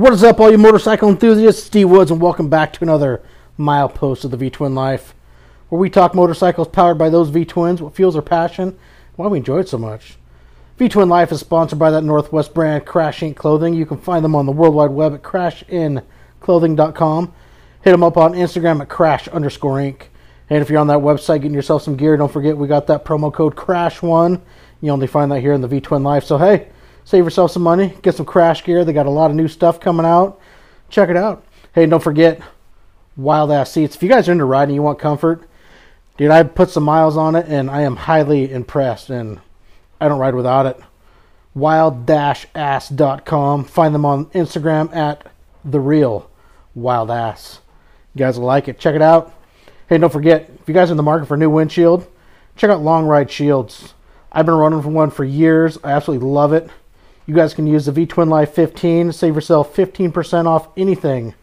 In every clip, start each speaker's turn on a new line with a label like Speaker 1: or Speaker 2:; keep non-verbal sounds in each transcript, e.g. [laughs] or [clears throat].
Speaker 1: What is up, all you motorcycle enthusiasts? Steve Woods, and welcome back to another milepost of the V Twin Life, where we talk motorcycles powered by those V Twins, what fuels our passion, why we enjoy it so much. V Twin Life is sponsored by that Northwest brand, Crash Inc. Clothing. You can find them on the World Wide Web at crashinclothing.com. Hit them up on Instagram at crash underscore inc. And if you're on that website getting yourself some gear, don't forget we got that promo code CRASH1. You only find that here in the V Twin Life. So, hey, save yourself some money, get some crash gear. They got a lot of new stuff coming out. Check it out. Hey, don't forget wild ass seats. If you guys are into riding, you want comfort, dude, I put some miles on it and I am highly impressed. And I don't ride without it. Wild-ass.com. Find them on Instagram at the real wild ass. You guys will like it. Check it out. Hey, don't forget if you guys are in the market for a new windshield, check out Long Ride Shields. I've been running for one for years. I absolutely love it. You guys can use the V Twin Life 15. Save yourself 15% off anything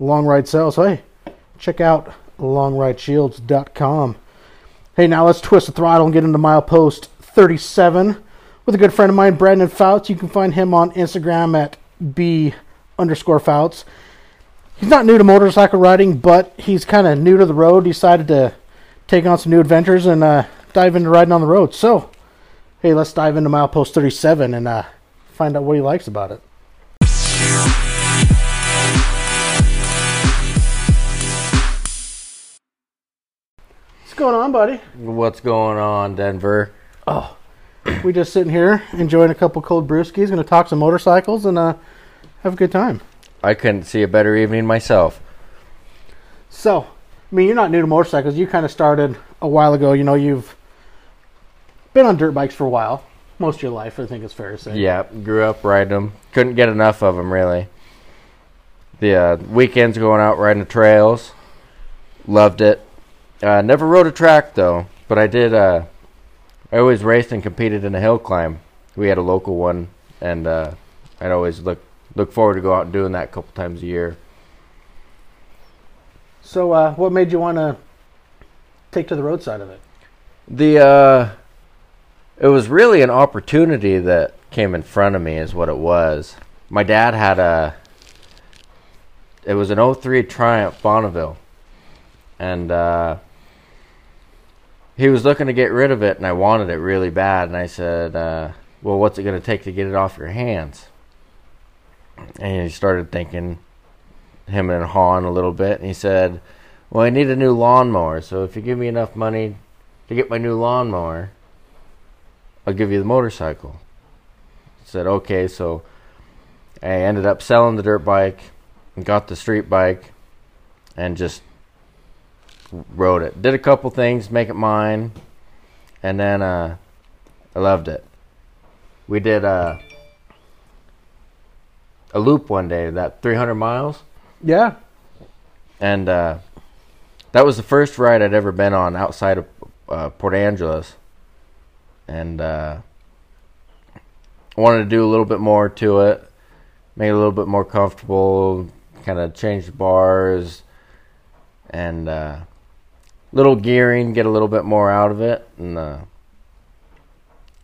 Speaker 1: Long Ride sells. Hey, check out longrideshields.com. Hey, now let's twist the throttle and get into milepost 37 with a good friend of mine, Brandyn Fouts. You can find him on Instagram at B underscore Fouts. He's not new to motorcycle riding, but he's kind of new to the road. Decided to take on some new adventures and uh, dive into riding on the road. So, hey, let's dive into milepost 37 and uh, find out what he likes about it. What's going on, buddy?
Speaker 2: What's going on, Denver?
Speaker 1: Oh, we just sitting here enjoying a couple cold brewskis. Going to talk some motorcycles and uh, have a good time.
Speaker 2: I couldn't see a better evening myself.
Speaker 1: So, I mean, you're not new to motorcycles. You kind of started a while ago. You know, you've been on dirt bikes for a while, most of your life. I think it's fair to say.
Speaker 2: Yeah, grew up riding them. Couldn't get enough of them, really. The uh, weekends going out riding the trails. Loved it. Uh, never rode a track, though, but I did. Uh, I always raced and competed in a hill climb. We had a local one, and uh, I'd always look look forward to go out and doing that a couple times a year.
Speaker 1: So, uh, what made you want to take to the roadside of it?
Speaker 2: The uh, it was really an opportunity that came in front of me, is what it was. My dad had a. It was an 03 Triumph Bonneville, and uh, he was looking to get rid of it, and I wanted it really bad. And I said, uh, "Well, what's it going to take to get it off your hands?" And he started thinking, him and Han a little bit, and he said, "Well, I need a new lawnmower. So if you give me enough money to get my new lawnmower, I'll give you the motorcycle." I said, "Okay." So I ended up selling the dirt bike, and got the street bike, and just rode it. Did a couple things, make it mine, and then uh, I loved it. We did uh, a loop one day, that 300 miles,
Speaker 1: Yeah.
Speaker 2: and uh, that was the first ride I'd ever been on outside of uh, Port Angeles, and uh, I wanted to do a little bit more to it, make it a little bit more comfortable, kind of change the bars, and uh, little gearing, get a little bit more out of it, and uh,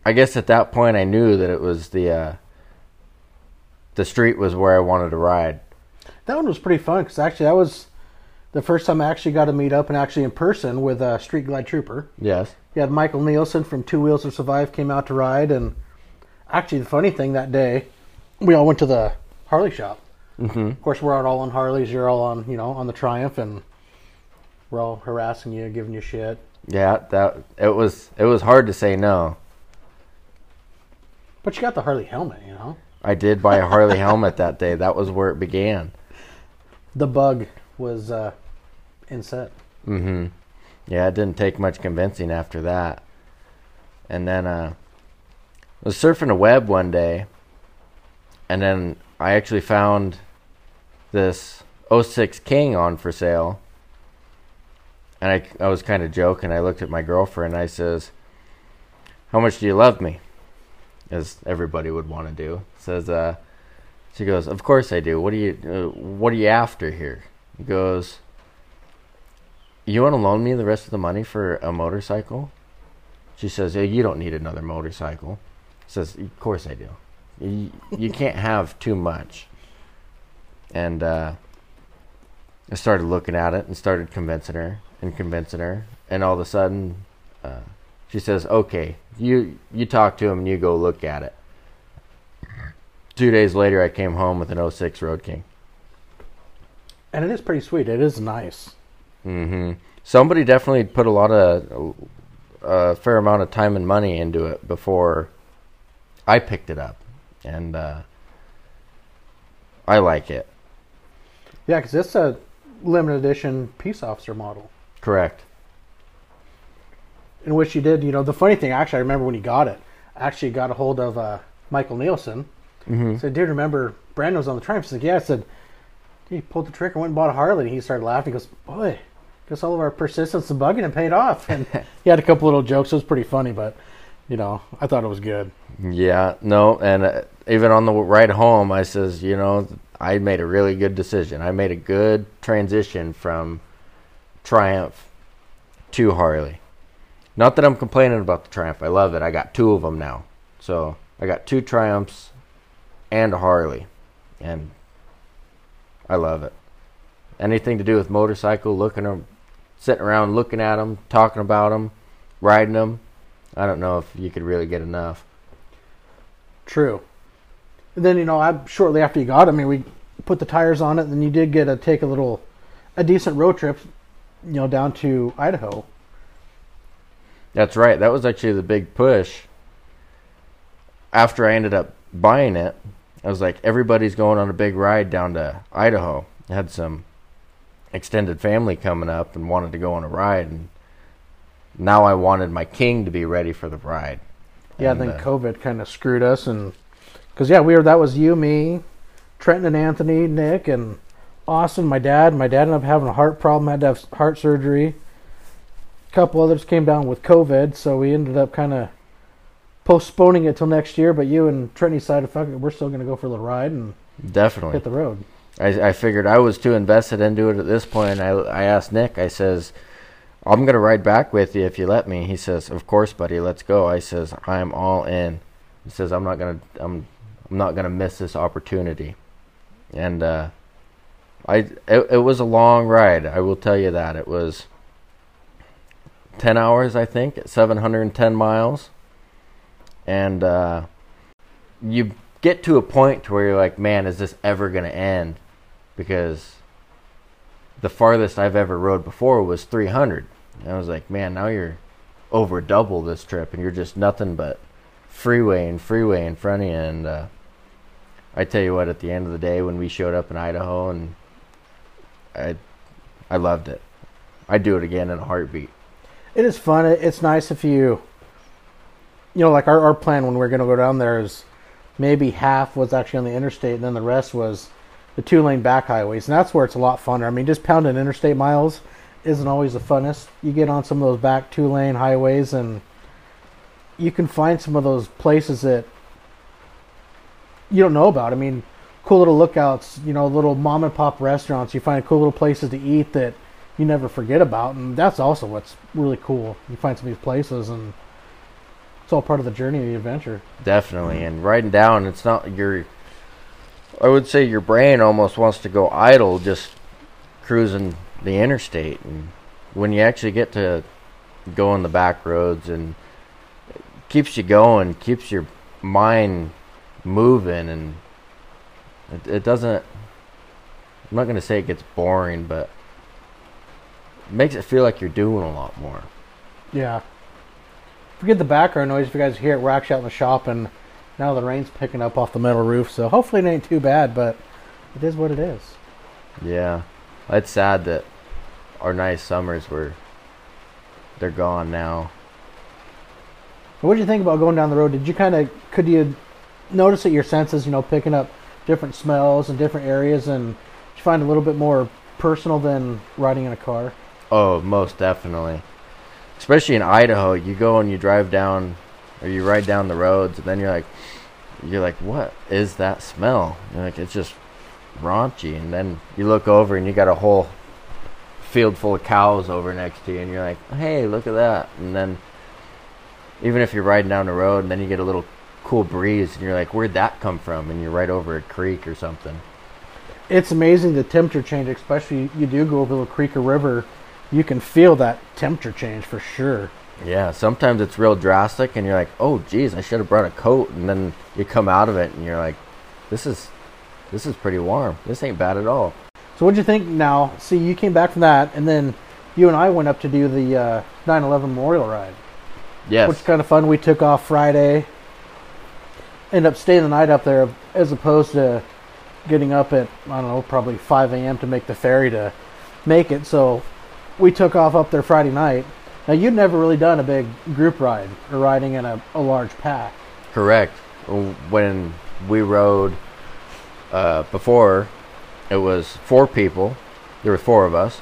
Speaker 2: I guess at that point I knew that it was the uh, the street was where I wanted to ride.
Speaker 1: That one was pretty fun because actually that was the first time I actually got to meet up and actually in person with a Street Glide Trooper.
Speaker 2: Yes.
Speaker 1: You had Michael Nielsen from Two Wheels to Survive came out to ride, and actually the funny thing that day, we all went to the Harley shop.
Speaker 2: hmm
Speaker 1: Of course, we're out all on Harleys. You're all on, you know, on the Triumph, and we're all harassing you, giving you shit.
Speaker 2: Yeah, that it was it was hard to say no.
Speaker 1: But you got the Harley helmet, you know.
Speaker 2: I did buy a Harley helmet that day. That was where it began.
Speaker 1: The bug was uh, inset.
Speaker 2: hmm Yeah, it didn't take much convincing after that. And then uh, I was surfing the web one day, and then I actually found this 06 King on for sale. And I, I was kind of joking. I looked at my girlfriend and I says, "How much do you love me?" As everybody would want to do. Says, uh, she goes, "Of course I do. What are you, uh, what are you after here?" He goes, you want to loan me the rest of the money for a motorcycle? She says, yeah, you don't need another motorcycle. Says, of course I do. You, you [laughs] can't have too much. and uh, I started looking at it and started convincing her and convincing her, and all of a sudden, uh, she says, "Okay, you you talk to him and you go look at it." Two days later, I came home with an 06 Road King.
Speaker 1: And it is pretty sweet. It is nice.
Speaker 2: Hmm Somebody definitely put a lot of a fair amount of time and money into it before I picked it up, and uh, I like it.
Speaker 1: Yeah, because it's a limited edition peace officer model.
Speaker 2: Correct.
Speaker 1: In which you did, you know, the funny thing, actually, I remember when you got it, I actually got a hold of uh, Michael Nielsen.
Speaker 2: hmm
Speaker 1: said, dude, remember Brandyn was on the Triumph? He's like, yeah. I said, he pulled the trigger, went and bought a Harley. And he started laughing. He goes, boy, guess all of our persistence and bugging and paid off. And he had a couple little jokes. It was pretty funny, but, you know, I thought it was good.
Speaker 2: Yeah, no, and uh, even on the ride home, I says, you know, I made a really good decision. I made a good transition from Triumph to Harley. Not that I'm complaining about the Triumph. I love it. I got two of them now. So I got two Triumphs and a Harley, and I love it. Anything to do with motorcycle, looking sitting around looking at them, talking about them, riding them. I don't know if you could really get enough.
Speaker 1: True. And then, you know, I shortly after you got it, I mean, we put the tires on it, and then you did get to take a little, a decent road trip, you know, down to Idaho.
Speaker 2: That's right. That was actually the big push. After I ended up buying it, I was like, everybody's going on a big ride down to Idaho. I had some extended family coming up and wanted to go on a ride, and now I wanted my king to be ready for the ride.
Speaker 1: Yeah,
Speaker 2: And,
Speaker 1: then
Speaker 2: uh,
Speaker 1: COVID kind of screwed us, and because yeah, we were that was you, me, Trenton, and Anthony, Nick, and Austin. My dad. My dad ended up having a heart problem, had to have heart surgery. A couple others came down with COVID, so we ended up kind of postponing it till next year. But you and Trenton decided, fuck it, we're still going to go for a little ride and
Speaker 2: Definitely.
Speaker 1: hit the road.
Speaker 2: I, I figured I was too invested into it at this point. I, I asked Nick, I says, I'm going to ride back with you if you let me. He says, Of course, buddy, let's go. I says, I'm all in. He says, I'm not going to, I'm, I'm not going to miss this opportunity. And, uh, I, it, it was a long ride. I will tell you that. It was 10 hours, I think, at 710 miles. And, uh, you get to a point to where you're like, man, is this ever going to end? Because the farthest I've ever rode before was 300. And I was like, man, now you're over double this trip, and you're just nothing but freeway and freeway in front of you. And uh, I tell you what, at the end of the day, when we showed up in Idaho, and I, I loved it. I'd do it again in a heartbeat.
Speaker 1: It is fun. It's nice if you, you know, like our, our plan when we are going to go down there is maybe half was actually on the interstate, and then the rest was the two lane back highways, and that's where it's a lot funner. I mean, just pounding interstate miles isn't always the funnest. You get on some of those back two lane highways, and you can find some of those places that you don't know about. I mean, cool little lookouts, you know, little mom and pop restaurants. You find cool little places to eat that you never forget about, and that's also what's really cool. You find some of these places, and it's all part of the journey the adventure.
Speaker 2: Definitely. And riding down, it's not your. I would say your brain almost wants to go idle just cruising the interstate. And when you actually get to go on the back roads and it keeps you going, keeps your mind moving, and it, it doesn't. I'm not going to say it gets boring, but it makes it feel like you're doing a lot more.
Speaker 1: Yeah. Forget the background noise. If you guys hear it, we're actually out in the shop, and now the rain's picking up off the metal roof. So hopefully it ain't too bad, but it is what it is.
Speaker 2: Yeah, it's sad that our nice summers were they're gone now.
Speaker 1: What did you think about going down the road? Did you kind of could you notice that your senses, you know, picking up different smells and different areas, and did you find a little bit more personal than riding in a car?
Speaker 2: Oh, most definitely. Especially in Idaho, you go and you drive down or you ride down the roads and then you're like you're like, What is that smell? Like, it's just raunchy and then you look over and you got a whole field full of cows over next to you and you're like, Hey, look at that and then even if you're riding down the road and then you get a little cool breeze and you're like, Where'd that come from? And you're right over a creek or something.
Speaker 1: it's amazing the temperature change, especially you do go over the creek or river, you can feel that temperature change for sure.
Speaker 2: Yeah, sometimes it's real drastic, and you're like, "Oh, geez, I should have brought a coat." And then you come out of it, and you're like, "This is, this is pretty warm. This ain't bad at all."
Speaker 1: So what'd you think now? See, you came back from that, and then you and I went up to do the uh, 9/11 Memorial Ride,
Speaker 2: Yes,
Speaker 1: which kind of fun. We took off Friday, end up staying the night up there, as opposed to getting up at I don't know probably 5 a.m. to make the ferry to make it. So we took off up there Friday night. Now you'd never really done a big group ride or riding in a, a large pack.
Speaker 2: correct. When we rode uh, before, it was four people. There were four of us,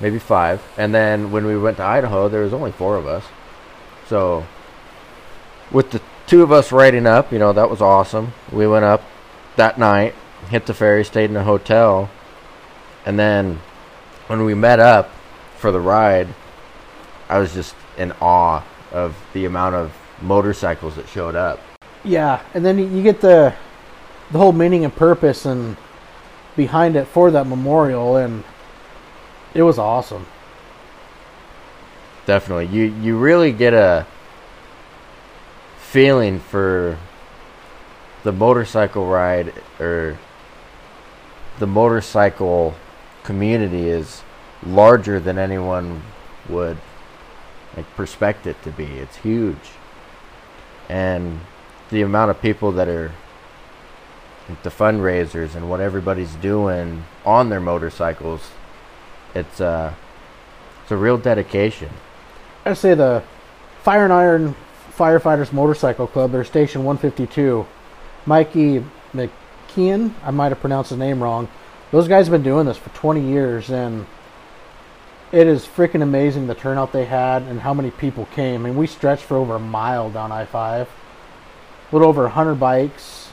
Speaker 2: maybe five. And then when we went to Idaho, there was only four of us. So with the two of us riding up, you know, that was awesome. We went up that night, hit the ferry, stayed in a hotel, and then when we met up for the ride, I was just in awe of the amount of motorcycles that showed up.
Speaker 1: Yeah, and then you- get the the whole meaning and purpose and behind it for that memorial, and it was awesome.
Speaker 2: Definitely. You you really get a feeling for the motorcycle ride or the motorcycle community is larger than anyone would like it to be. It's huge. And the amount of people that are like the fundraisers and what everybody's doing on their motorcycles, it's uh it's a real dedication.
Speaker 1: I say the Fire and Iron Firefighters Motorcycle Club, they're Station 152. Mikey McKeon, I might have pronounced his name wrong. Those guys have been doing this for 20 years, and it is freaking amazing the turnout they had and how many people came. I mean, we stretched for over a mile down I 5. A little over 100 bikes,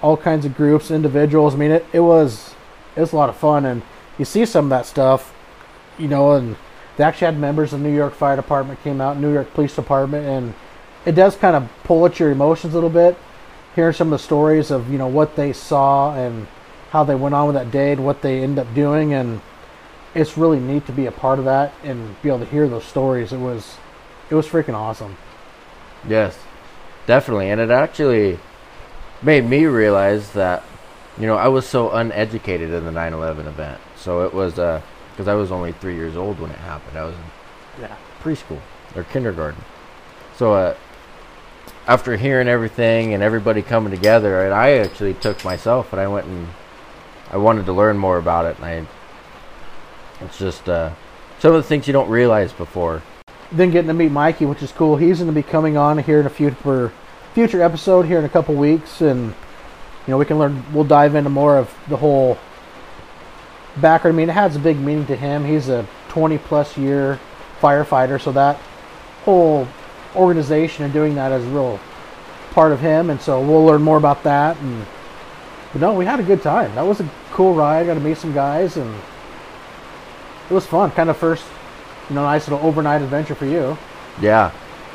Speaker 1: all kinds of groups, individuals. I mean, it, it was it was a lot of fun, and you see some of that stuff, you know, and they actually had members of the New York Fire Department came out, New York Police Department, and it does kind of pull at your emotions a little bit. Hearing some of the stories of you know what they saw and how they went on with that day and what they end up doing, and it's really neat to be a part of that and be able to hear those stories. It was it was freaking awesome.
Speaker 2: Yes, definitely. And it actually made me realize that, you know, I was so uneducated in the 9 11 event. So it was, because I was only three years old when it happened. I was in
Speaker 1: Yeah.
Speaker 2: preschool or kindergarten. So uh, after hearing everything and everybody coming together, and I actually took myself and I went and I wanted to learn more about it. And I, it's just uh, some of the things you don't realize before.
Speaker 1: Then getting to meet Mikey, which is cool. He's going to be coming on here in a future future episode here in a couple weeks, and you know we can learn. We'll dive into more of the whole background. I mean, it has a big meaning to him. He's a 20 plus year firefighter, so that whole organization and doing that is a real part of him. And so we'll learn more about that. And but no, we had a good time. That was a cool ride. Got to meet some guys, and it was fun. Kind of first, you know, nice little overnight adventure for you.
Speaker 2: Yeah,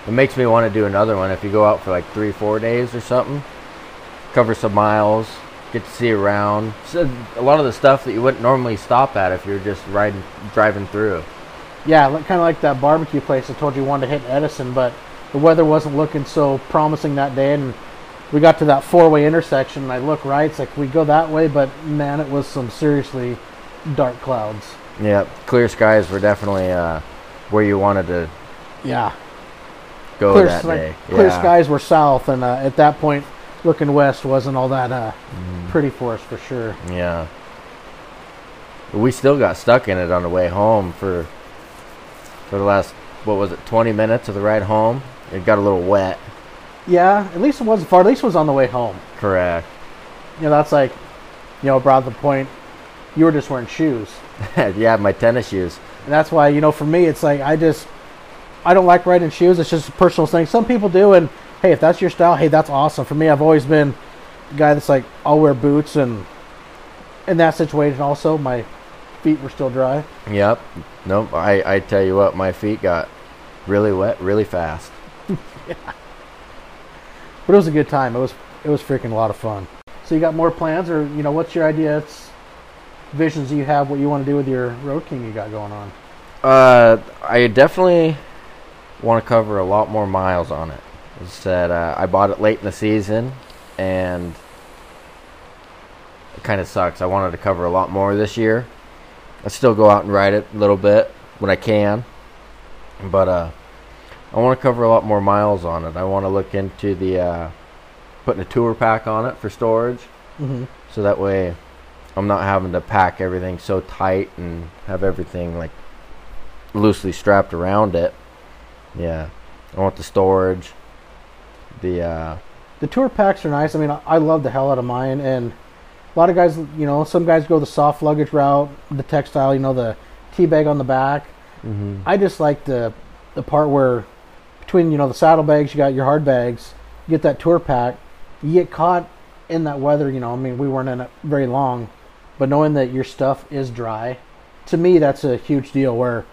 Speaker 2: it makes me want to do another one. If you go out for like three, four days or something, cover some miles, get to see around. So a lot of the stuff that you wouldn't normally stop at if you're just riding, driving through.
Speaker 1: Yeah, kind of like that barbecue place I told you wanted to hit Edison, but the weather wasn't looking so promising that day, and we got to that four-way intersection, and I look right, it's like we go that way, but man, it was some seriously dark clouds.
Speaker 2: Yeah, clear skies were definitely uh, where you wanted to
Speaker 1: Yeah,
Speaker 2: go
Speaker 1: clear,
Speaker 2: that
Speaker 1: sky-
Speaker 2: day.
Speaker 1: clear
Speaker 2: yeah.
Speaker 1: skies were south, and uh, at that point, looking west wasn't all that uh,
Speaker 2: Mm.
Speaker 1: pretty for us for sure.
Speaker 2: Yeah. We still got stuck in it on the way home for for the last what was it, 20 minutes of the ride home. It got a little wet.
Speaker 1: Yeah, at least it wasn't far. At least it was on the way home.
Speaker 2: Correct.
Speaker 1: You know, that's like, you know, brought the point. You were just wearing shoes. [laughs]
Speaker 2: yeah, my tennis shoes.
Speaker 1: And that's why, you know, for me, it's like I just, I don't like riding shoes. It's just a personal thing. Some people do, and hey, if that's your style, hey, that's awesome. For me, I've always been a guy that's like, I'll wear boots, and in that situation, also, my feet were still dry.
Speaker 2: Yep. Nope. I, I tell you what, my feet got really wet really fast. yeah. [laughs]
Speaker 1: But it was a good time. It was, it was freaking a lot of fun. So you got more plans, or you know, what's your idea? It's visions you have, what you want to do with your Road King you got going on.
Speaker 2: Uh, I definitely want to cover a lot more miles on it. Said, uh, I bought it late in the season, and it kind of sucks. I wanted to cover a lot more this year. I still go out and ride it a little bit when I can, but uh, I want to cover a lot more miles on it. I want to look into the uh, putting a tour pack on it for storage,
Speaker 1: Mm-hmm.
Speaker 2: so that way I'm not having to pack everything so tight and have everything like loosely strapped around it. Yeah, I want the storage. The uh,
Speaker 1: The tour packs are nice. I mean, I- love the hell out of mine, and a lot of guys, you know, some guys go the soft luggage route, the textile, you know, the tea bag on the back. I just like the the part where between you know the saddlebags, you got your hard bags, you get that tour pack, you get caught in that weather. You know, I mean, we weren't in it very long, but knowing that your stuff is dry, to me, that's a huge deal. Where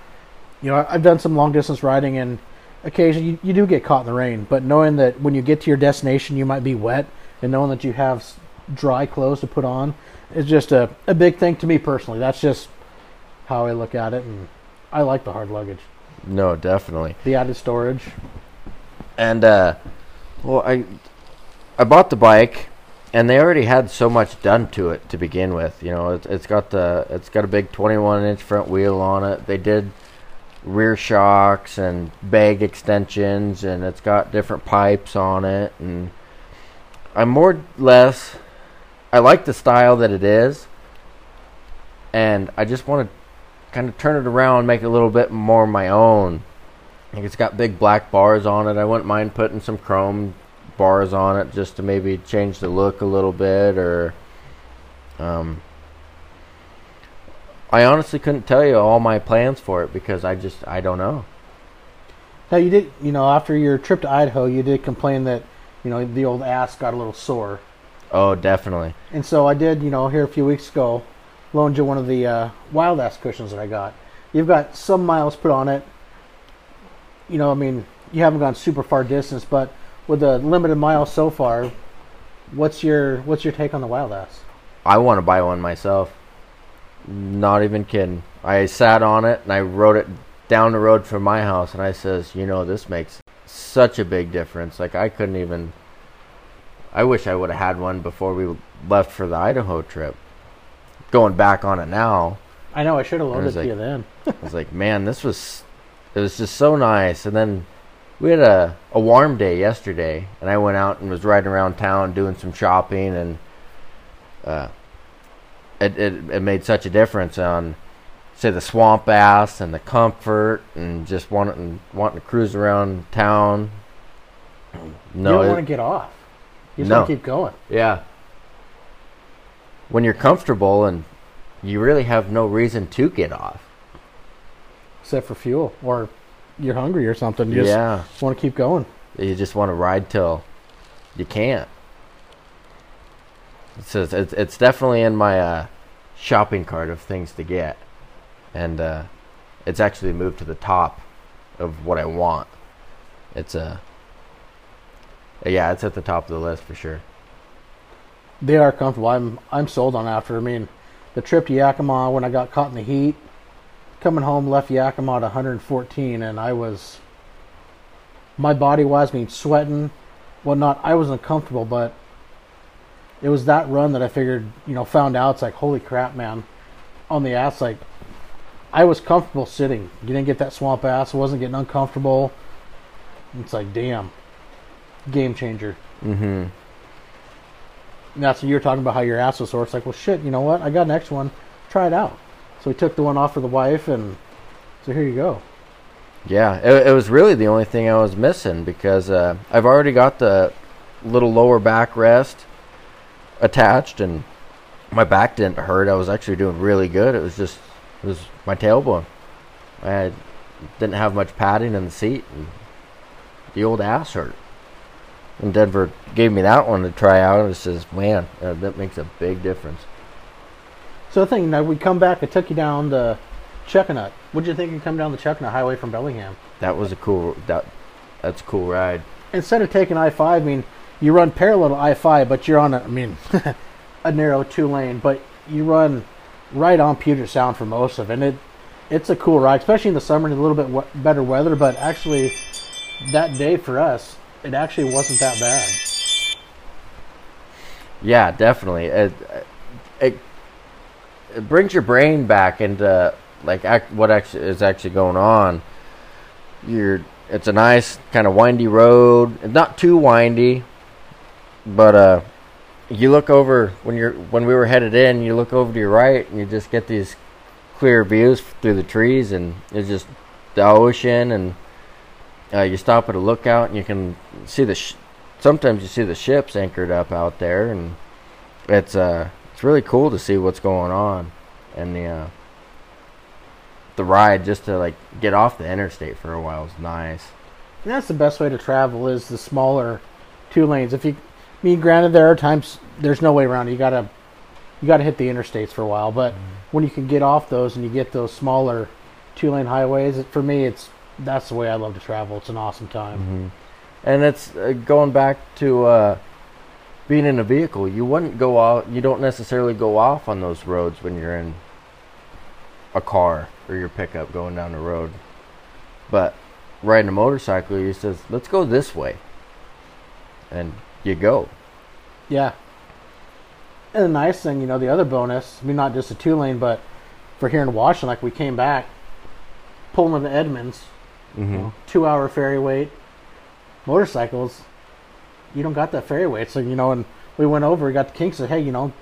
Speaker 1: you know I've done some long distance riding, and occasionally you, you do get caught in the rain, but knowing that when you get to your destination, you might be wet, and knowing that you have dry clothes to put on is just a, a big thing to me personally. That's just how I look at it, and I like the hard luggage,
Speaker 2: no, definitely.
Speaker 1: the added storage.
Speaker 2: And uh, well, I I bought the bike, and they already had so much done to it to begin with. You know, it's, it's got the it's got a big 21 inch front wheel on it. They did rear shocks and bag extensions, and it's got different pipes on it. And I'm more or less I like the style that it is, and I just want to kind of turn it around, make it a little bit more my own. It's got big black bars on it. I wouldn't mind putting some chrome bars on it just to maybe change the look a little bit or um I honestly couldn't tell you all my plans for it because I just I don't know.
Speaker 1: Now you did, you know, after your trip to Idaho, you did complain that, you know, the old ass got a little sore,
Speaker 2: Oh, definitely.
Speaker 1: and so I did, you know, here a few weeks ago, loaned you one of the uh, wild ass cushions that I got. You've got some miles put on it. You know, I mean, you haven't gone super far distance, but with the limited miles so far, what's your what's your take on the wild ass?
Speaker 2: I want to buy one myself. Not even kidding. I sat on it and I rode it down the road from my house and I says, "You know, this makes such a big difference. Like I couldn't even I wish I would have had one before we left for the Idaho trip. Going back on it now,
Speaker 1: I know I should have loaned it
Speaker 2: was
Speaker 1: to you then.
Speaker 2: I was like, "Man, this was it was just so nice." And then we had a a warm day yesterday and I went out and was riding around town doing some shopping and uh it, it, it made such a difference on say the swamp ass and the comfort and just wanting wanting to cruise around town. No, you
Speaker 1: don't
Speaker 2: it-
Speaker 1: want to get off. You just
Speaker 2: No.
Speaker 1: want to keep going.
Speaker 2: yeah. When you're comfortable and you really have no reason to get off.
Speaker 1: except for fuel or you're hungry or something. You just
Speaker 2: yeah,
Speaker 1: want to keep going.
Speaker 2: you just want to ride till you can't. It says it's it's definitely in my uh, shopping cart of things to get, and uh, it's actually moved to the top of what I want. It's a yeah, it's at the top of the list for sure.
Speaker 1: They are comfortable. I'm I'm sold on after. I mean, the trip to Yakima when I got caught in the heat, coming home left Yakima at 114, and I was my body was I mean sweating, whatnot. I was uncomfortable, but it was that run that I figured you know found out. It's like holy crap, man, on the ass like. I was comfortable sitting. You didn't get that swamp ass. I wasn't getting uncomfortable. It's like, damn, game changer.
Speaker 2: Mm-hmm.
Speaker 1: And that's what you were talking about how your ass was sore. It's like, well, shit, you know what? I got an extra one. Try it out. So we took the one off for the wife, and so here you go.
Speaker 2: Yeah, it, it was really the only thing I was missing because uh, I've already got the little lower back rest attached, and my back didn't hurt. I was actually doing really good. It was just it was my tailbone. I didn't have much padding in the seat, and the old ass hurt. And Denver gave me that one to try out, and it says, "Man, uh, that makes a big difference."
Speaker 1: So the thing, now we come back. I took you down the Chuckanut. What'd you think you come down the Chuckanut Highway from Bellingham?
Speaker 2: That was a cool that that's a cool ride.
Speaker 1: Instead of taking I five, I mean, you run parallel to I five, but you're on a. I mean, [laughs] a narrow two lane, but you run right on Puget Sound for most of it. And it it's a cool ride, especially in the summer and a little bit we- better weather. But actually, that day for us, it actually wasn't that bad.
Speaker 2: Yeah, definitely. It, it it brings your brain back into like act, what actually is actually going on. You're it's a nice kind of windy road. Not too windy, but uh, you look over when you're when we were headed in. You look over to your right, and you just get these clear views through the trees, and it's just the ocean. And uh, you stop at a lookout, and you can see the. Sh- sometimes you see the ships anchored up out there, and it's uh really cool to see what's going on, and the uh, the ride just to like get off the interstate for a while is nice.
Speaker 1: And that's the best way to travel is the smaller two lanes. If you, I mean, granted, there are times there's no way around. it. You gotta, you gotta hit the interstates for a while. But when you can get off those and you get those smaller two lane highways, it, for me, it's that's the way I love to travel. It's an awesome time.
Speaker 2: And it's uh, going back to uh, being in a vehicle. You wouldn't go off. You don't necessarily go off on those roads when you're in a car or your pickup going down the road. But riding a motorcycle, you says, "Let's go this way," and you go.
Speaker 1: Yeah. And the nice thing, you know, the other bonus, I mean, not just a two lane, but for here in Washington, like we came back, pulling into Edmonds,
Speaker 2: Mm-hmm.
Speaker 1: two hour ferry wait. Motorcycles, you don't got that ferry wait. So you know, and we went over, got the kinks, said, hey, you know,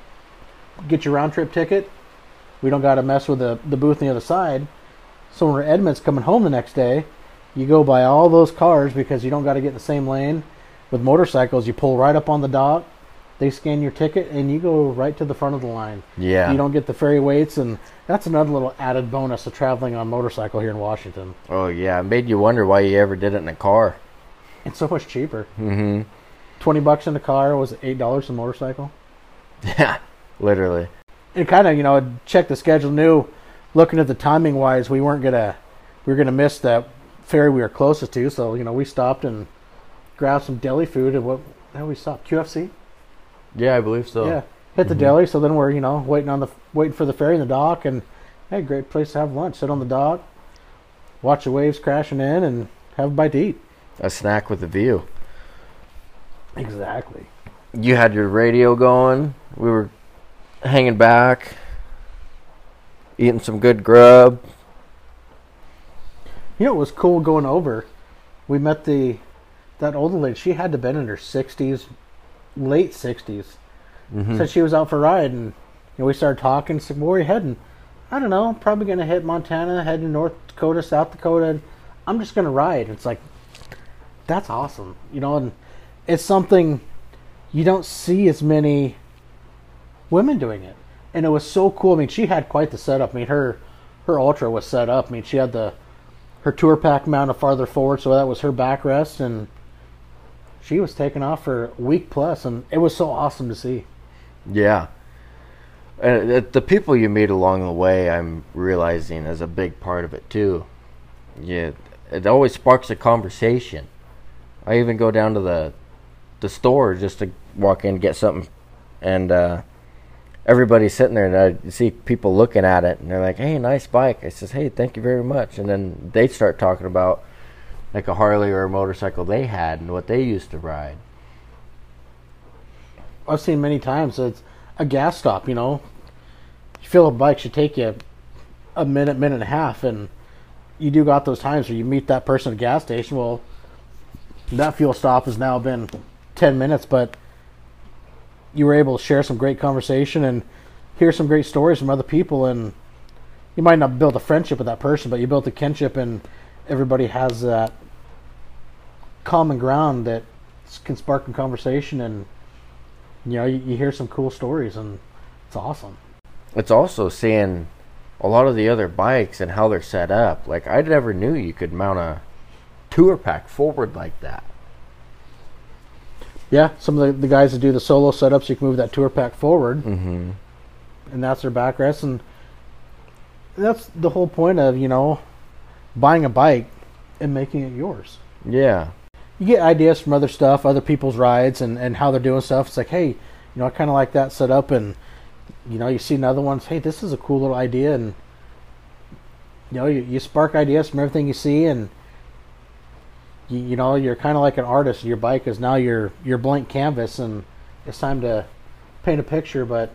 Speaker 1: get your round trip ticket. We don't got to mess with the the booth on the other side. So when Edmonds coming home the next day, you go by all those cars because you don't got to get in the same lane. With motorcycles, you pull right up on the dock, they scan your ticket, and you go right to the front of the line.
Speaker 2: Yeah.
Speaker 1: You don't get the ferry waits, and that's another little added bonus of traveling on motorcycle here in Washington.
Speaker 2: Oh, yeah. It made you wonder why you ever did it in a car.
Speaker 1: It's so much cheaper.
Speaker 2: Mm
Speaker 1: hmm. 20 bucks in the car was $8 a motorcycle.
Speaker 2: Yeah, literally.
Speaker 1: And kind of, you know, check the schedule, knew looking at the timing wise, we weren't going to, we were going to miss that ferry we were closest to. So, you know, we stopped and grabbed some deli food and what, how we stopped? QFC?
Speaker 2: Yeah, I believe so.
Speaker 1: Yeah. Hit the mm-hmm. deli. So then we're, you know, waiting on the, waiting for the ferry in the dock and, hey, great place to have lunch. Sit on the dock, watch the waves crashing in and have a bite to eat.
Speaker 2: A snack with a view.
Speaker 1: Exactly.
Speaker 2: You had your radio going. We were hanging back, eating some good grub.
Speaker 1: You know, it was cool going over. We met the that older lady. She had to been in her sixties, late 60s
Speaker 2: Mm-hmm.
Speaker 1: Said she was out for a ride, and you know, we started talking. Said, "Where are you heading?" I don't know. Probably gonna hit Montana, head to North Dakota, South Dakota. I'm just gonna ride. It's like that's awesome, you know, and it's something you don't see as many women doing it. And it was so cool. I mean, she had quite the setup. I mean, her her ultra was set up. I mean, she had the her tour pack mounted farther forward, so that was her backrest, and she was taking off for a week plus, and it was so awesome to see.
Speaker 2: Yeah. The people you meet along the way, I'm realizing, is a big part of it too. Yeah, it always sparks a conversation. I even go down to the the store just to walk in and get something, and uh, everybody's sitting there, and I see people looking at it, and they're like, "Hey, nice bike." I says, "Hey, thank you very much," and then they start talking about like a Harley or a motorcycle they had and what they used to ride.
Speaker 1: I've seen many times it's a gas stop. You know, you fill a bike should take you a minute, minute and a half, and you do got those times where you meet that person at a gas station. Well, that fuel stop has now been ten minutes, but you were able to share some great conversation and hear some great stories from other people, and you might not build a friendship with that person, but you built a kinship, and everybody has that common ground that can spark a conversation and you know, you, you hear some cool stories, and it's awesome.
Speaker 2: it's also seeing a lot of the other bikes and how they're set up. Like I never knew you could mount a tour pack forward like that.
Speaker 1: Yeah, some of the, the guys that do the solo setups, you can move that tour pack forward,
Speaker 2: Mm-hmm.
Speaker 1: and that's their backrest, and that's the whole point of you know buying a bike and making it yours.
Speaker 2: Yeah.
Speaker 1: You get ideas from other stuff, other people's rides, and, and how they're doing stuff. It's like, hey, You know, I kind of like that setup, and you know, you see another one. Hey, this is a cool little idea, and you know, you, you spark ideas from everything you see, and you, you know, you're kind of like an artist. Your bike is now your your blank canvas, and it's time to paint a picture, but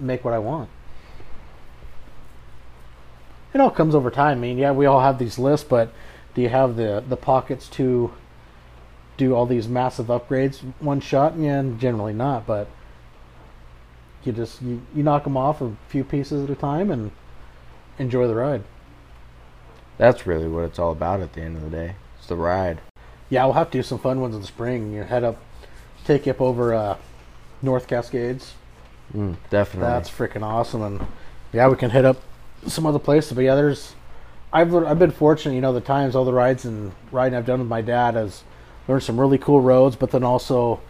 Speaker 1: make what I want. It all comes over time. I mean, yeah, we all have these lists, but do you have the the pockets to do all these massive upgrades one shot? Yeah, generally not. But you just you, you knock them off a few pieces at a time and enjoy the ride.
Speaker 2: That's really what it's all about at the end of the day. It's the ride.
Speaker 1: Yeah, we'll have to do some fun ones in the spring. You head up, take you up over uh, North Cascades.
Speaker 2: Mm, definitely.
Speaker 1: That's freaking awesome, and yeah, we can hit up some other places. But yeah, there's I've I've been fortunate. You know, the times all the rides and riding I've done with my dad has learned some really cool roads, but then also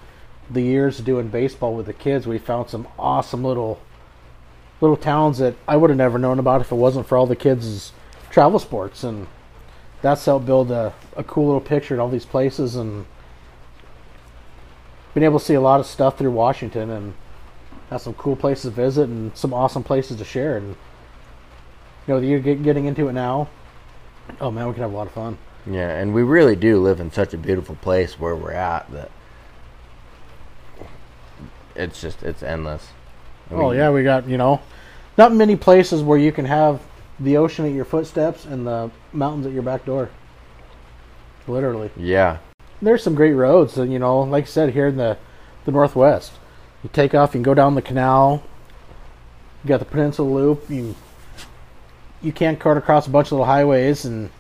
Speaker 1: the years of doing baseball with the kids, we found some awesome little little towns that I would have never known about if it wasn't for all the kids' travel sports, and that's helped build a, a cool little picture in all these places and been able to see a lot of stuff through Washington and have some cool places to visit and some awesome places to share. And you know, you're getting into it now. Oh man, we can have a lot of fun.
Speaker 2: Yeah, and we really do live in such a beautiful place where we're at that it's just it's endless.
Speaker 1: I oh, mean, oh yeah, we got you know, not many places where you can have the ocean at your footsteps and the mountains at your back door. Literally.
Speaker 2: Yeah.
Speaker 1: There's some great roads, and you know, like I said, here in the the Northwest, you take off, you can go down the canal. You got the Peninsula Loop. You you can't cut across a bunch of little highways and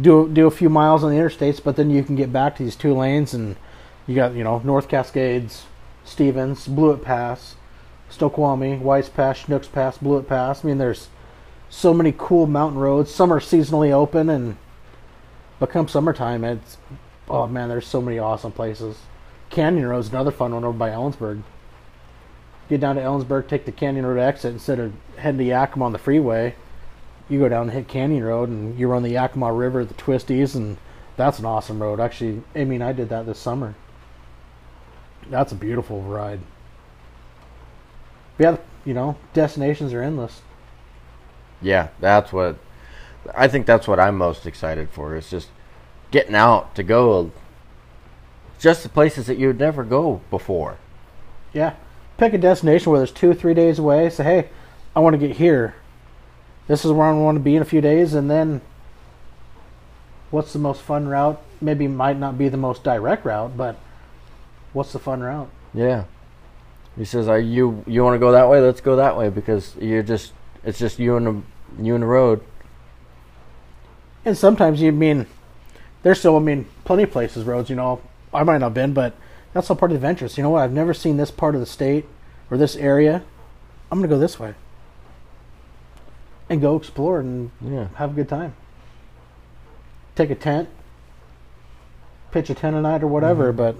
Speaker 1: do do a few miles on the interstates, but then you can get back to these two lanes, and you got you know North Cascades, Stevens, Blewett Pass, Snoqualmie, Weiss Pass, Chinooks Pass, Blewett Pass. I mean, there's so many cool mountain roads. Some are seasonally open, and become summertime, it's oh man, there's so many awesome places. Canyon Road's another fun one over by Ellensburg. Get down to Ellensburg, take the Canyon Road exit instead of heading to Yakima on the freeway. You go down and hit Canyon Road, and you run the Yakima River, the twisties, and that's an awesome road. Actually, I mean, I did that this summer. That's a beautiful ride. But yeah, you know, destinations are endless.
Speaker 2: Yeah, that's what I think. That's what I'm most excited for. Is just getting out to go. Just the places that you would never go before.
Speaker 1: Yeah, pick a destination where it's two or three days away. Say, hey, I want to get here. This is where I want to be in a few days, and then what's the most fun route? Maybe might not be the most direct route, but what's the fun route?
Speaker 2: Yeah. He says, "Are you you want to go that way? Let's go that way because you're just it's just you and the you and the road."
Speaker 1: And sometimes you mean there's still I mean plenty of places roads. You know, I might not have been, but that's all part of the adventure. So you know what? I've never seen this part of the state or this area. I'm gonna go this way and go explore and
Speaker 2: yeah.
Speaker 1: have a good time. Take a tent, pitch a tent a night or whatever, mm-hmm. but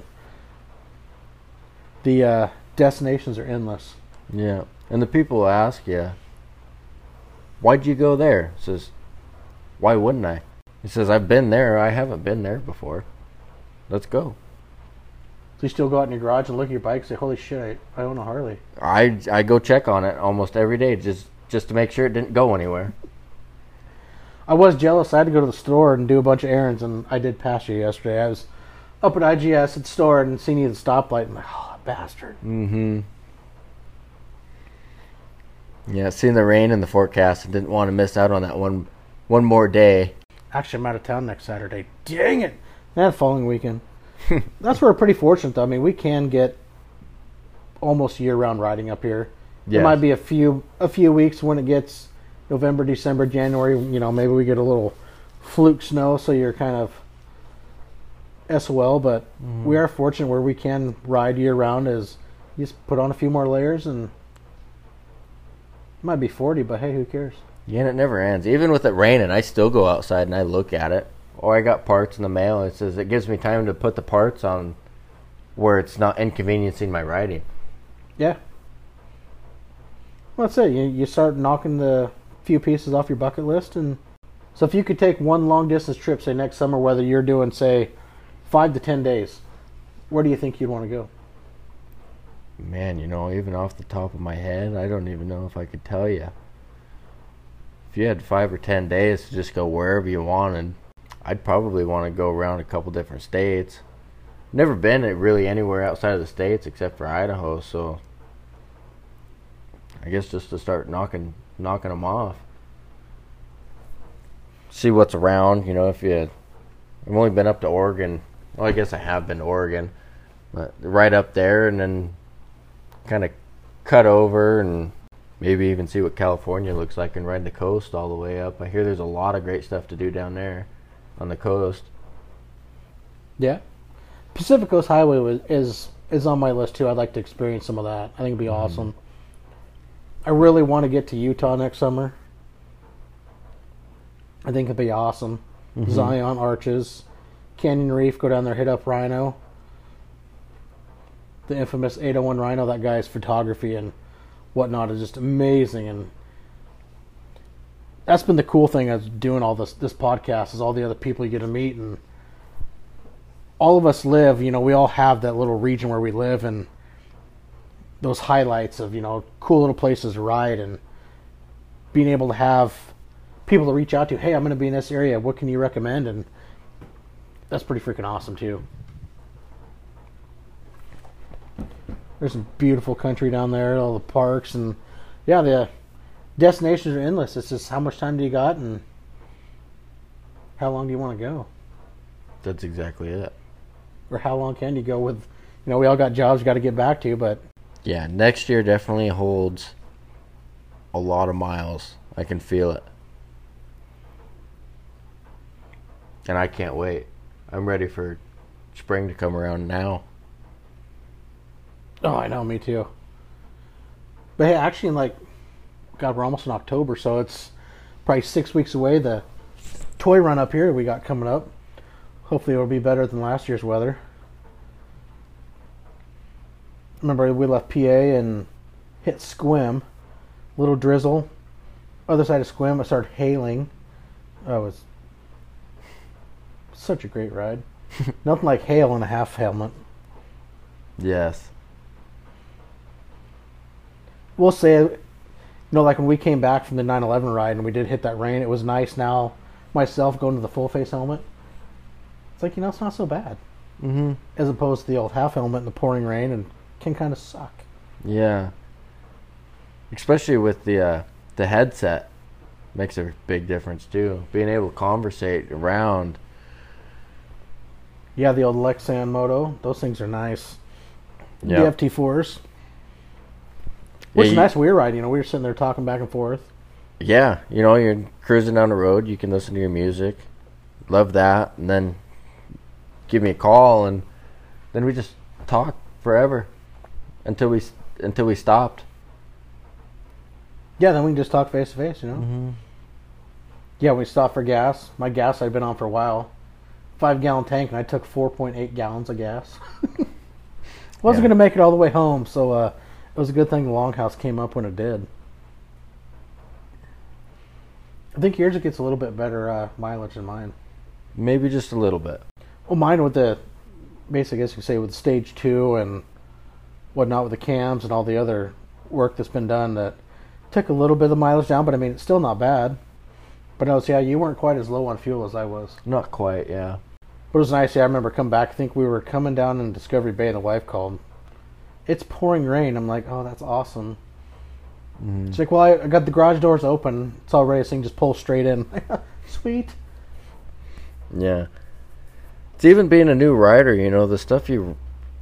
Speaker 1: the uh, destinations are endless.
Speaker 2: Yeah, and the people ask you, "Why'd you go there?" says, "Why wouldn't I?" He says, "I've been there. I haven't been there before. Let's go."
Speaker 1: So you still go out in your garage and look at your bike and say, "Holy shit, I, I own a Harley."
Speaker 2: I I go check on it almost every day just just to make sure it didn't go anywhere.
Speaker 1: I was jealous. I had to go to the store and do a bunch of errands, and I did pass you yesterday. I was up at IGS at the store and seen you at the stoplight. I'm like, oh, bastard.
Speaker 2: Mm-hmm. Yeah, seeing the rain in the forecast, and didn't want to miss out on that one one more day.
Speaker 1: Actually, I'm out of town next Saturday. Dang it! And following weekend. [laughs] That's where we're pretty fortunate, though. I mean, we can get almost year-round riding up here. Yes. There might be a few a few weeks when it gets November, December, January. You know, maybe we get a little fluke snow, so you're kind of SOL, but mm-hmm. we are fortunate where we can ride year round. Is you just put on a few more layers and it might be forty, but hey, who cares?
Speaker 2: Yeah, and it never ends. Even with it raining, I still go outside and I look at it. Or I got parts in the mail. It says it gives me time to put the parts on where it's not inconveniencing my riding.
Speaker 1: Yeah. Well, that's it. You, you start knocking the few pieces off your bucket list, and so if you could take one long distance trip, say next summer, whether you're doing say five to ten days, where do you think you'd want to go?
Speaker 2: Man, you know, even off the top of my head, I don't even know if I could tell you. If you had five or ten days to just go wherever you wanted, I'd probably want to go around a couple different states. Never been really anywhere outside of the states except for Idaho, so I guess just to start knocking knocking them off. See what's around, you know. If you, I've only been up to Oregon. Well, I guess I have been to Oregon, but right up there, and then kind of cut over and maybe even see what California looks like and ride the coast all the way up. I hear there's a lot of great stuff to do down there on the coast.
Speaker 1: Yeah. Pacific Coast Highway was, is is on my list too. I'd like to experience some of that. I think it'd be mm-hmm. awesome. I really want to get to Utah next summer. I think it'd be awesome. Mm-hmm. Zion Arches, Canyon Reef, go down there, hit up Rhino. The infamous 801 Rhino, that guy's photography and whatnot is just amazing. And that's been the cool thing of doing all this this podcast is all the other people you get to meet and all of us live, you know, we all have that little region where we live and those highlights of, you know, cool little places to ride and being able to have people to reach out to, hey, I'm going to be in this area. What can you recommend? And that's pretty freaking awesome, too. There's some beautiful country down there, all the parks, and yeah, the uh, destinations are endless. It's just how much time do you got and how long do you want to go?
Speaker 2: That's exactly it.
Speaker 1: Or how long can you go with, you know, we all got jobs we got to get back to, but
Speaker 2: Yeah, next year definitely holds a lot of miles. I can feel it. And I can't wait. I'm ready for spring to come around now.
Speaker 1: Oh, I know, me too. But hey, actually, in like, God, we're almost in October, so it's probably six weeks away. The toy run up here we got coming up. Hopefully, it'll be better than last year's weather. Remember, we left PA and hit Sequim, little drizzle. Other side of Sequim, it started hailing. Oh, it was such a great ride. [laughs] Nothing like hail in a half helmet.
Speaker 2: Yes.
Speaker 1: We'll say, you know, like when we came back from the 9/11 ride and we did hit that rain, it was nice. Now, myself going to the full face helmet, it's like you know, it's not so bad
Speaker 2: Mm-hmm.
Speaker 1: as opposed to the old half helmet in the pouring rain and can kind of suck.
Speaker 2: Yeah. Especially with the uh, the headset makes a big difference too. Being able to conversate around.
Speaker 1: Yeah, the old Lexin Moto, those things are nice.
Speaker 2: Yeah.
Speaker 1: The FT4s, which is nice. We were riding, you know, we were sitting there talking back and forth.
Speaker 2: Yeah, you know, you're cruising down the road, you can listen to your music. Love that. And then give me a call and then we just talk forever until we until we stopped.
Speaker 1: Yeah, then we can just talk face to face, you know.
Speaker 2: Mm-hmm.
Speaker 1: Yeah, we stopped for gas. My gas I'd been on for a while. Five gallon tank, and I took 4.8 gallons of gas. [laughs] Wasn't
Speaker 2: Yeah.
Speaker 1: going to make it all the way home, so uh, it was a good thing the longhouse came up when it did. I think yours it gets a little bit better uh, mileage than mine.
Speaker 2: Maybe just a little bit.
Speaker 1: Well, mine with the, basically, I guess you could say with stage two and whatnot with the cams and all the other work that's been done that took a little bit of mileage down, but I mean, it's still not bad. But no, yeah, you weren't quite as low on fuel as I was.
Speaker 2: Not quite, yeah.
Speaker 1: But it was nice. Yeah, I remember coming back. I think we were coming down in Discovery Bay. and The wife called. It's pouring rain. I'm like, oh, that's awesome.
Speaker 2: Mhm.
Speaker 1: She's like, well, I, I got the garage doors open. It's all ready. So you can just pull straight in. [laughs] Sweet.
Speaker 2: Yeah. It's even being a new rider, you know, the stuff you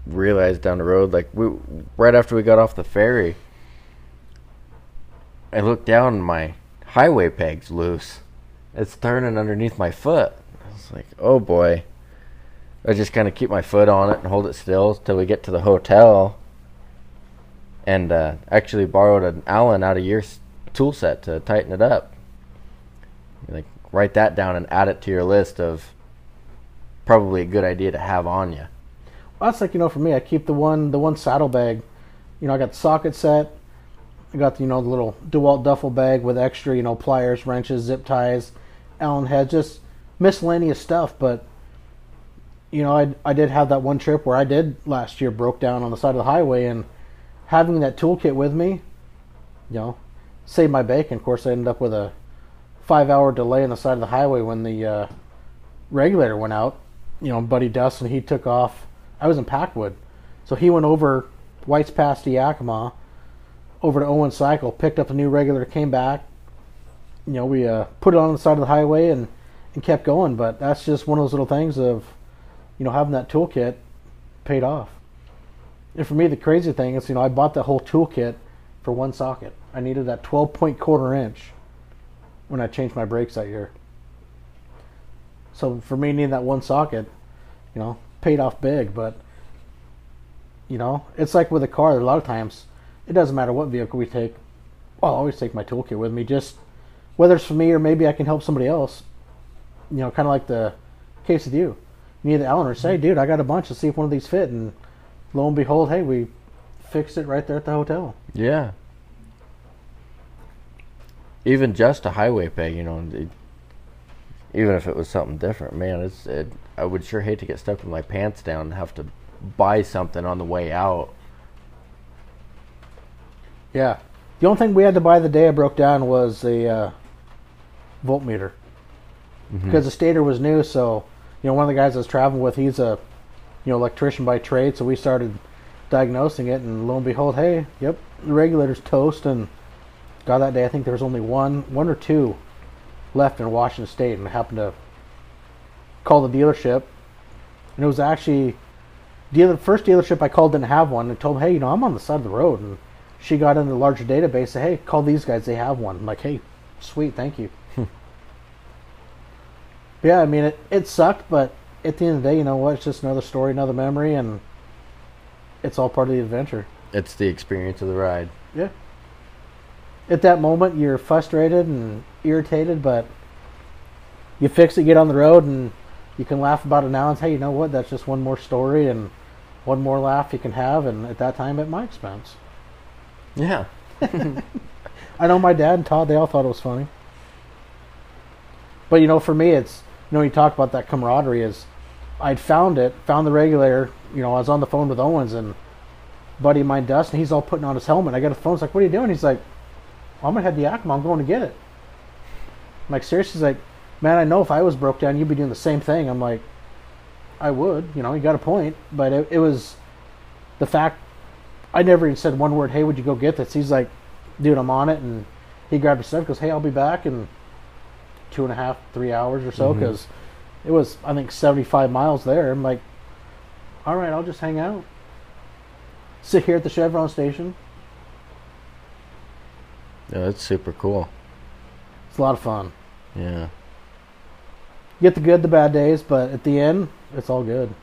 Speaker 2: realize down the road. Like we, right after we got off the ferry, I looked down and my highway peg's loose. It's turning underneath my foot. I was like, oh boy. I just kind of keep my foot on it and hold it still till we get to the hotel. And uh, actually borrowed an Allen out of your tool set to tighten it up. Like write that down and add it to your list of probably a good idea to have on you.
Speaker 1: Well, that's like you know, for me, I keep the one the one saddlebag. You know, I got the socket set. I got you know the little Dewalt duffel bag with extra you know pliers, wrenches, zip ties, Allen heads, just miscellaneous stuff. But you know, I I did have that one trip where I did last year broke down on the side of the highway and having that toolkit with me, you know, saved my bacon. Of course, I ended up with a five-hour delay on the side of the highway when the uh, regulator went out. You know, Buddy Dustin he took off. I was in Packwood, so he went over White's Pass to Yakima, over to Owen Cycle, picked up a new regulator, came back. You know, we uh, put it on the side of the highway and and kept going. But that's just one of those little things of, you know, having that toolkit paid off. And for me, the crazy thing is, you know, I bought that whole toolkit for one socket. I needed that 12 point quarter inch when I changed my brakes that year. So for me, needing that one socket, you know, paid off big. But, you know, it's like with a car, a lot of times, it doesn't matter what vehicle we take. I'll always take my toolkit with me, just whether it's for me or maybe I can help somebody else you know, kind of like the case with you. Me and Eleanor say, dude, I got a bunch. Let's see if one of these fit. And lo and behold, hey, we fixed it right there at the hotel.
Speaker 2: Yeah. Even just a highway peg, you know, it, even if it was something different, man, it's it, I would sure hate to get stuck with my pants down and have to buy something on the way out.
Speaker 1: Yeah. The only thing we had to buy the day I broke down was a uh, voltmeter
Speaker 2: Mm-hmm.
Speaker 1: because the stator was new. So, you know, one of the guys I was traveling with, he's a, you know, electrician by trade. So we started diagnosing it, and lo and behold, hey, yep, the regulator's toast. And God, that day I think there was only one, one or two left in Washington State, and I happened to call the dealership, and it was actually dealer first dealership I called didn't have one, and told them, hey, you know, I'm on the side of the road, and she got in the larger database, said, hey, call these guys, they have one. I'm like, hey, sweet, thank you. Hmm. yeah, I mean, it, it sucked, but at the end of the day, you know what? It's just another story, another memory, and it's all part of the adventure.
Speaker 2: It's the experience of the ride.
Speaker 1: Yeah. At that moment, you're frustrated and irritated, but you fix it, get on the road, and you can laugh about it now and say, hey, you know what? That's just one more story and one more laugh you can have, and at that time, at my expense.
Speaker 2: Yeah. [laughs]
Speaker 1: I know my dad and Todd, they all thought it was funny. But, you know, for me, it's, you know, you talk about that camaraderie is I'd found it, found the regulator, you know, I was on the phone with Owens and buddy of mine, Dustin, he's all putting on his helmet. I got a phone, it's like, what are you doing? He's like, I'm going to head to Yakima, I'm going to get it. I'm like, seriously? He's like, man, I know if I was broke down, you'd be doing the same thing. I'm like, I would, you know, you got a point. But it, it was the fact, I never even said one word, hey, would you go get this? He's like, dude, I'm on it. And he grabbed his stuff, goes, hey, I'll be back in two and a half, three hours or so,
Speaker 2: mm-hmm.
Speaker 1: because it was, I think, 75 miles there. I'm like, all right, I'll just hang out. Sit here at the Chevron station.
Speaker 2: Yeah, it's super cool.
Speaker 1: It's a lot of fun.
Speaker 2: Yeah.
Speaker 1: You get the good, the bad days, but at the end, it's all good.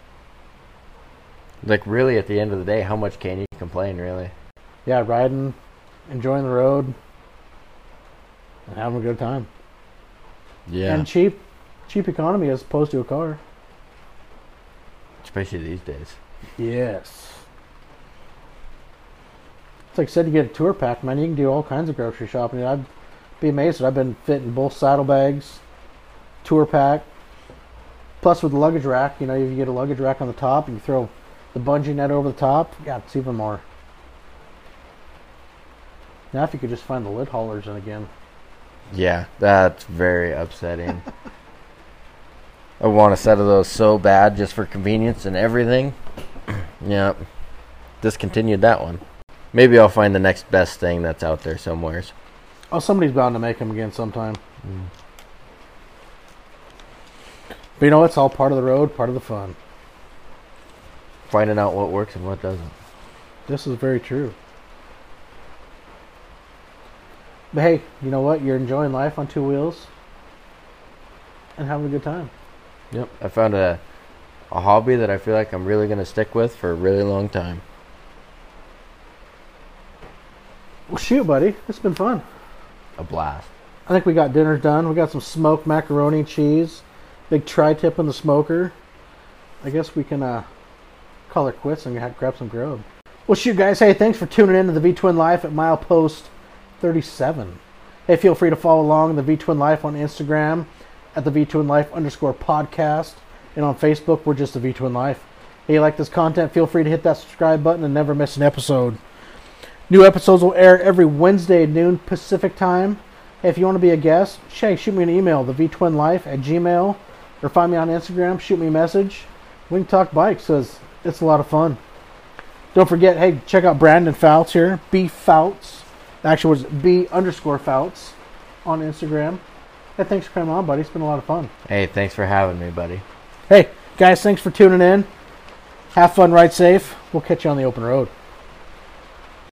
Speaker 2: Like really at the end of the day, how much can you complain really?
Speaker 1: Yeah, riding, enjoying the road, and having a good time.
Speaker 2: Yeah.
Speaker 1: And cheap, cheap economy as opposed to a car.
Speaker 2: Especially these days.
Speaker 1: Yes. It's like I said, you get a tour pack, man. You can do all kinds of grocery shopping. I'd be amazed. That I've been fitting both saddlebags, tour pack, plus with the luggage rack. You know, if you get a luggage rack on the top, and you throw the bungee net over the top. Yeah, it's even more. Now, if you could just find the lid haulers in again.
Speaker 2: Yeah, that's very upsetting. [laughs] I want a set of those so bad just for convenience and everything. [clears throat] yep. Discontinued that one. Maybe I'll find the next best thing that's out there somewheres.
Speaker 1: Oh, somebody's bound to make them again sometime. Mm. But you know, it's all part of the road, part of the fun.
Speaker 2: Finding out what works and what doesn't.
Speaker 1: This is very true. But hey, you know what? You're enjoying life on two wheels and having a good time.
Speaker 2: Yep. I found a a hobby that I feel like I'm really gonna stick with for a really long time.
Speaker 1: Well, shoot, buddy. It's been fun.
Speaker 2: A blast.
Speaker 1: I think we got dinner done. We got some smoked macaroni and cheese, big tri tip in the smoker. I guess we can uh, call it quits and grab some grub. Well, shoot, guys. Hey, thanks for tuning in to the V Twin Life at milepost 37. Hey, feel free to follow along the V Twin Life on Instagram at the V Twin Life underscore podcast. And on Facebook, we're just the V Twin Life. If you like this content? Feel free to hit that subscribe button and never miss an episode. New episodes will air every Wednesday at noon Pacific time. If you want to be a guest, hey, shoot me an email, the vtwinlife at gmail, or find me on Instagram, shoot me a message. We can talk bikes because it's a lot of fun. Don't forget, hey, check out Brandyn Fouts here, B Fouts. Actually, was B underscore Fouts on Instagram. Hey, thanks for coming on, buddy. It's been a lot of fun.
Speaker 2: Hey, thanks for having me, buddy.
Speaker 1: Hey, guys, thanks for tuning in. Have fun, ride safe. We'll catch you on the open road.